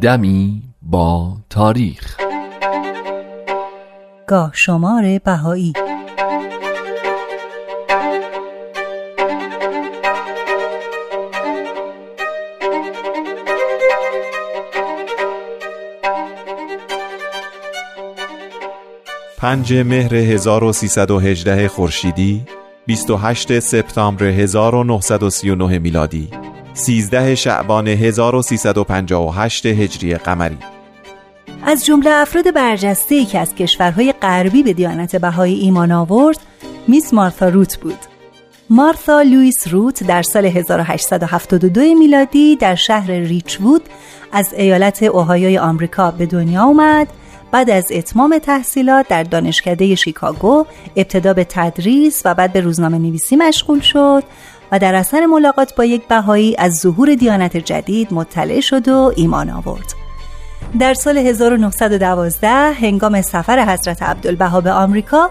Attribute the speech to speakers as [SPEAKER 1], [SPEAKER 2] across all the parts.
[SPEAKER 1] دمی با تاریخ.
[SPEAKER 2] گاه شمار بهایی.
[SPEAKER 3] پنج مهر 1318 خورشیدی 28 سپتامبر 1939 میلادی. 13 شعبان 1358 هجری قمری.
[SPEAKER 2] از جمله افراد برجسته که از کشورهای غربی به دیانت بهایی ایمان آورد میس مارتا روت بود. مارتا لوئیس روت در سال 1872 میلادی در شهر ریچوود از ایالت اوهایوی آمریکا به دنیا آمد بعد از اتمام تحصیلات در دانشکده شیکاگو ابتدا به تدریس و بعد به روزنامه نویسی مشغول شد. و در اثر ملاقات با یک بهایی از ظهور دیانت جدید مطلع شد و ایمان آورد. در سال 1912 هنگام سفر حضرت عبدالبها به آمریکا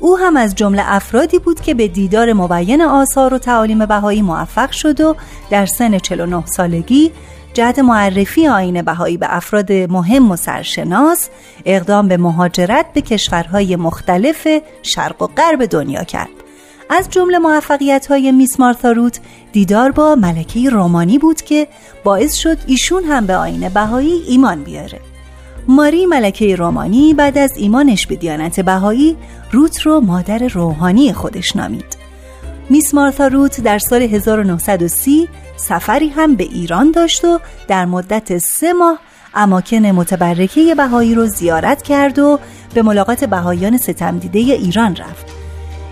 [SPEAKER 2] او هم از جمله افرادی بود که به دیدار مبین آثار و تعالیم بهایی موفق شد و در سن 49 سالگی جهت معرفی آین بهایی به افراد مهم و سرشناس اقدام به مهاجرت به کشورهای مختلف شرق و غرب دنیا کرد از جمله موفقیت های میس مارتاروت دیدار با ملکه رومانی بود که باعث شد ایشون هم به آین بهایی ایمان بیاره. ماری ملکه رومانی بعد از ایمانش به دیانت بهایی روت رو مادر روحانی خودش نامید. میس مارتا روت در سال 1930 سفری هم به ایران داشت و در مدت سه ماه اماکن متبرکه بهایی رو زیارت کرد و به ملاقات بهاییان ستمدیده ایران رفت.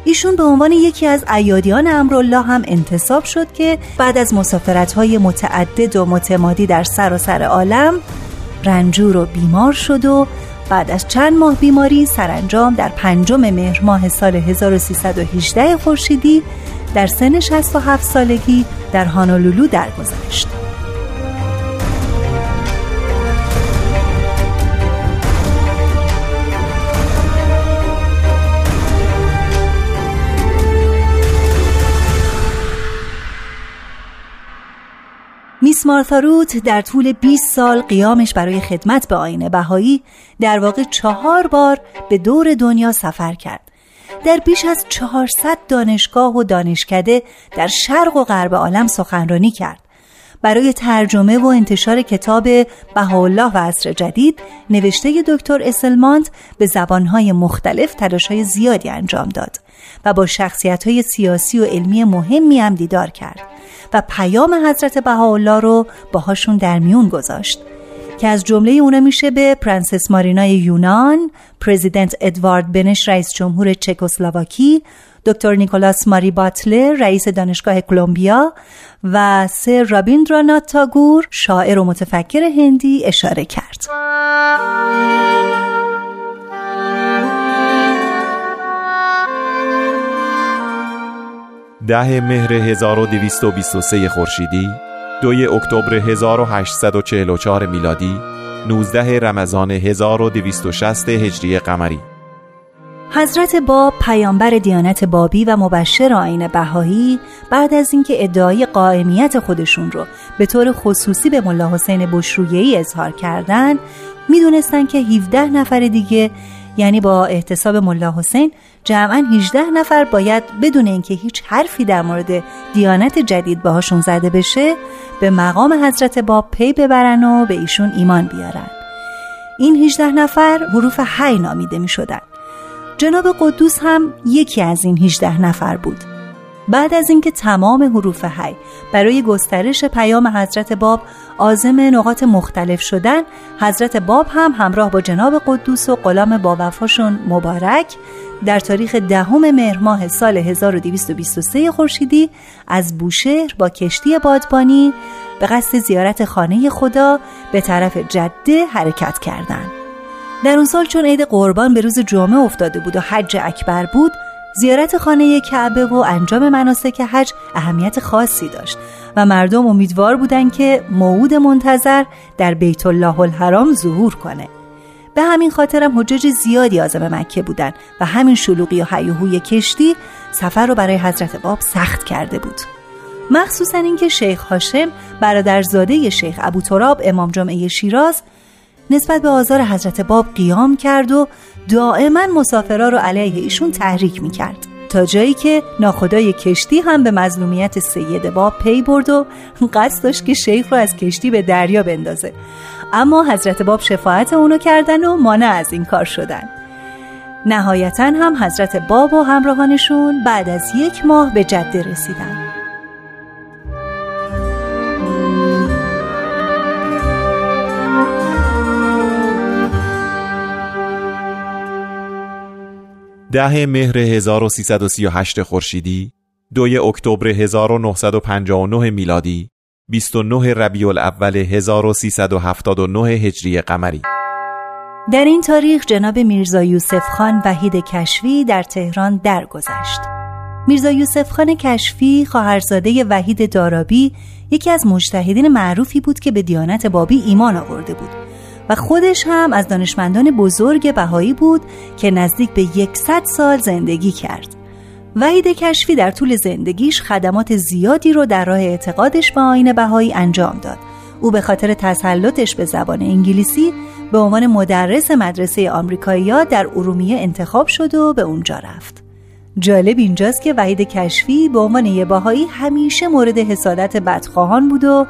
[SPEAKER 2] ایشون به عنوان یکی از ایادیان امرالله هم انتصاب شد که بعد از مسافرت‌های متعدد و متمادی در سراسر سر عالم رنجور و بیمار شد و بعد از چند ماه بیماری سرانجام در پنجم مهر ماه سال 1318 خورشیدی در سن 67 سالگی در هانولولو درگذشت. میس مارتاروت در طول 20 سال قیامش برای خدمت به آین بهایی در واقع چهار بار به دور دنیا سفر کرد. در بیش از 400 دانشگاه و دانشکده در شرق و غرب عالم سخنرانی کرد. برای ترجمه و انتشار کتاب بهاءالله و عصر جدید نوشته دکتر اسلمانت به زبانهای مختلف تلاشهای زیادی انجام داد و با شخصیتهای سیاسی و علمی مهمی هم دیدار کرد. و پیام حضرت بهاءالله رو باهاشون در میون گذاشت که از جمله اونا میشه به پرنسس مارینای یونان، پرزیدنت ادوارد بنش رئیس جمهور چکسلواکی، دکتر نیکولاس ماری باتلر رئیس دانشگاه کلمبیا و سر رابیندرانات تاگور شاعر و متفکر هندی اشاره کرد.
[SPEAKER 3] ده مهر 1223 خورشیدی دوی اکتبر 1844 میلادی 19 رمضان 1260 هجری قمری.
[SPEAKER 2] حضرت باب پیامبر دیانت بابی و مبشر آین بهایی بعد از اینکه ادعای قائمیت خودشون رو به طور خصوصی به ملا حسین بشرویهی اظهار کردند می‌دونستن که 17 نفر دیگه یعنی با احتساب ملا حسین جمعا 18 نفر باید بدون اینکه هیچ حرفی در مورد دیانت جدید باهاشون زده بشه به مقام حضرت باب پی ببرن و به ایشون ایمان بیارن این 18 نفر حروف حی نامیده می شدن. جناب قدوس هم یکی از این 18 نفر بود بعد از اینکه تمام حروف حی برای گسترش پیام حضرت باب عازم نقاط مختلف شدن حضرت باب هم همراه با جناب قدوس و غلام با وفاشون مبارک در تاریخ دهم مهر ماه سال 1223 خورشیدی از بوشهر با کشتی بادبانی به قصد زیارت خانه خدا به طرف جده حرکت کردند. در اون سال چون عید قربان به روز جمعه افتاده بود و حج اکبر بود زیارت خانه کعبه و انجام مناسک حج اهمیت خاصی داشت و مردم امیدوار بودند که موعود منتظر در بیت الله الحرام ظهور کنه. به همین خاطرم حجاج زیادی آزم مکه بودن و همین شلوغی و حیوهوی کشتی سفر رو برای حضرت باب سخت کرده بود. مخصوصا اینکه شیخ هاشم برادرزاده شیخ ابو تراب امام جمعه شیراز نسبت به آزار حضرت باب قیام کرد و دائما مسافرا رو علیه ایشون تحریک می‌کرد. تا جایی که ناخدای کشتی هم به مظلومیت سید باب پی برد و قصد داشت که شیخ رو از کشتی به دریا بندازه. اما حضرت باب شفاعت اونو کردن و مانع از این کار شدن. نهایتا هم حضرت باب و همراهانشون بعد از یک ماه به جده رسیدن.
[SPEAKER 3] ده مهر 1338 خورشیدی دوی اکتبر 1959 میلادی 29 ربیع الاول 1379 هجری قمری
[SPEAKER 2] در این تاریخ جناب میرزا یوسف خان وحید کشفی در تهران درگذشت. میرزا یوسف خان کشفی خواهرزاده وحید دارابی یکی از مجتهدین معروفی بود که به دیانت بابی ایمان آورده بود و خودش هم از دانشمندان بزرگ بهایی بود که نزدیک به یکصد سال زندگی کرد. وحید کشفی در طول زندگیش خدمات زیادی رو در راه اعتقادش به آین بهایی انجام داد. او به خاطر تسلطش به زبان انگلیسی به عنوان مدرس مدرسه آمریکایی‌ها در ارومیه انتخاب شد و به اونجا رفت. جالب اینجاست که وحید کشفی به عنوان یه باهایی همیشه مورد حسادت بدخواهان بود و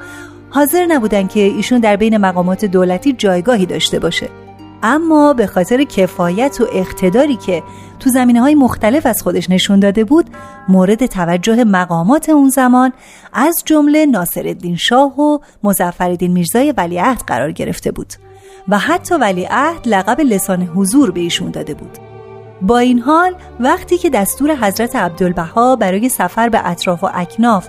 [SPEAKER 2] حاضر نبودن که ایشون در بین مقامات دولتی جایگاهی داشته باشه. اما به خاطر کفایت و اقتداری که تو زمینه های مختلف از خودش نشون داده بود مورد توجه مقامات اون زمان از جمله ناصرالدین شاه و مزفردین میرزای ولیعهد قرار گرفته بود و حتی ولیعهد لقب لسان حضور به ایشون داده بود. با این حال وقتی که دستور حضرت عبدالبها برای سفر به اطراف و اکناف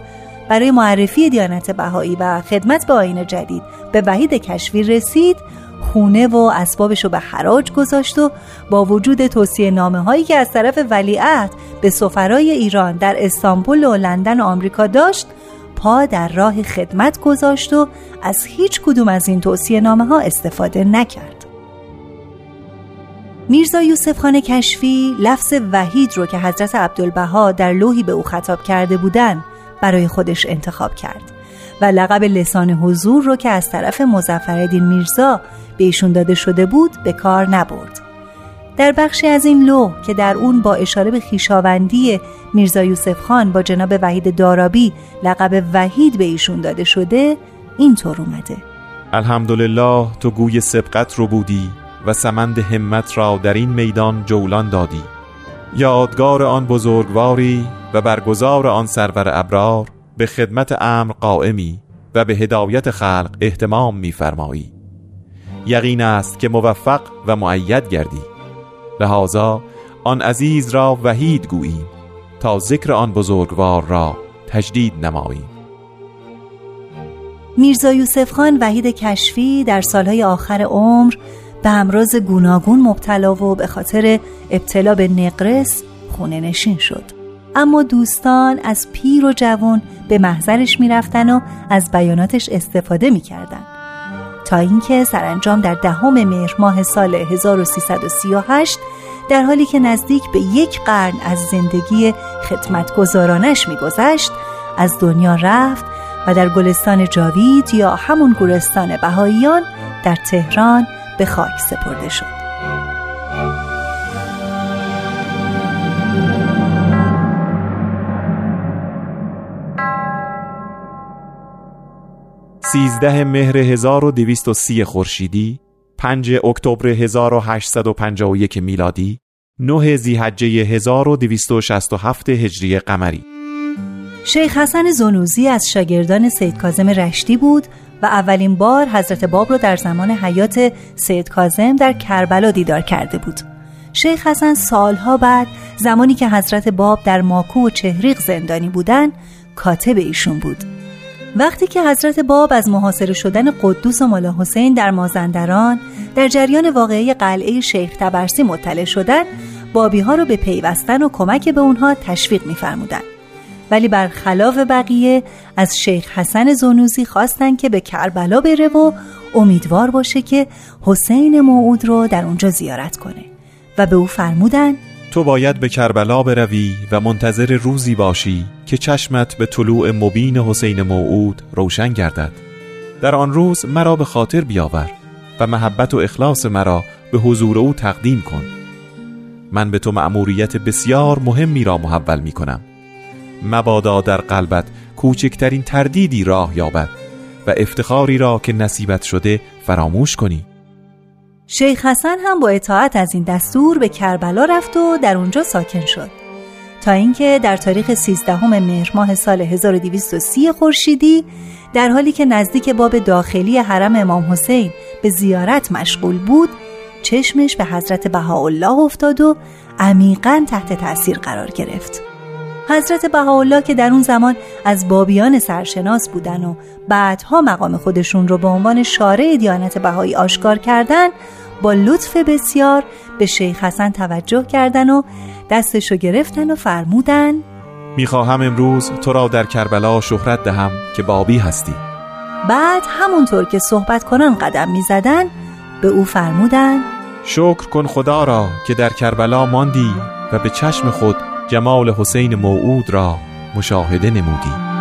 [SPEAKER 2] برای معرفی دیانت بهایی و خدمت به آین جدید به وحید کشفی رسید خونه و اسبابش رو به حراج گذاشت و با وجود توصیه نامه هایی که از طرف ولیعهد به سفرای ایران در استانبول و لندن و آمریکا داشت پا در راه خدمت گذاشت و از هیچ کدوم از این توصیه نامه ها استفاده نکرد. میرزا یوسف خان کشفی لفظ وحید رو که حضرت عبدالبها در لوحی به او خطاب کرده بودند برای خودش انتخاب کرد و لقب لسان حضور رو که از طرف مزفردین میرزا به ایشون داده شده بود به کار نبرد. در بخشی از این لوح که در اون با اشاره به خیشاوندی میرزا یوسف خان با جناب وحید دارابی لقب وحید به ایشون داده شده اینطور اومده.
[SPEAKER 3] الحمدلله تو گوی سبقت رو بودی و سمند همت را در این میدان جولان دادی. یادگار آن بزرگواری و برگزار آن سرور ابرار به خدمت امر قائمی و به هدایت خلق احتمام میفرمایی. یقین است که موفق و معید گردی. لحاظا آن عزیز را وحید گوییم تا ذکر آن بزرگوار را تجدید نماییم.
[SPEAKER 2] میرزا یوسف خان وحید کشفی در سالهای آخر عمر به امراض گوناگون مبتلا و به خاطر ابتلا به نقرس خونه نشین شد. اما دوستان از پیر و جوان به محضرش می‌رفتن و از بیاناتش استفاده می‌کردن. تا اینکه سرانجام در دهم مهر ماه سال 1338 در حالی که نزدیک به یک قرن از زندگی خدمتگزارانش میگذشت از دنیا رفت و در گلستان جاوید یا همون گورستان بهاییان در تهران به خاک سپرده شد.
[SPEAKER 3] سیزده مهر 1230 خورشیدی 5 اکتبر 1851 میلادی 9 زیحجه 1267 هجری قمری.
[SPEAKER 2] شیخ حسن زنوزی از شاگردان سید کازم رشتی بود و اولین بار حضرت باب را در زمان حیات سید کازم در کربلا دیدار کرده بود. شیخ حسن سالها بعد زمانی که حضرت باب در ماکو و چهریق زندانی بودند کاتب ایشون بود. وقتی که حضرت باب از محاصره شدن قدوس و حسین در مازندران در جریان واقعی قلعه شیخ تبرسی مطلع شدند بابی ها رو به پیوستن و کمک به اونها تشویق میفرمودند. ولی برخلاف بقیه از شیخ حسن زونوزی خواستن که به کربلا بره و امیدوار باشه که حسین موعود رو در اونجا زیارت کنه. و به او فرمودن
[SPEAKER 3] تو باید به کربلا بروی و منتظر روزی باشی که چشمت به طلوع مبین حسین موعود روشن گردد. در آن روز مرا به خاطر بیاور و محبت و اخلاص مرا به حضور او تقدیم کن. من به تو مأموریت بسیار مهمی را محول می کنم. مبادا در قلبت کوچکترین تردیدی راه یابد و افتخاری را که نصیبت شده فراموش کنی.
[SPEAKER 2] شیخ حسن هم با اطاعت از این دستور به کربلا رفت و در اونجا ساکن شد. تا اینکه در تاریخ 13 مهر ماه سال 1230 خورشیدی در حالی که نزدیک باب داخلی حرم امام حسین به زیارت مشغول بود چشمش به حضرت بهاءالله افتاد و عمیقا تحت تأثیر قرار گرفت. حضرت بهاءالله که در اون زمان از بابیان سرشناس بودن و بعدها مقام خودشون رو به عنوان شارع دیانت بهایی آشکار کردن با لطف بسیار به شیخ حسن توجه کردن و دستش رو گرفتن و فرمودن
[SPEAKER 3] می‌خواهم امروز تو را در کربلا شهرت دهم که بابی هستی.
[SPEAKER 2] بعد همونطور که صحبت کنان قدم می‌زدن به او فرمودن
[SPEAKER 3] شکر کن خدا را که در کربلا ماندی و به چشم خود جمال حسین موعود را مشاهده نمودی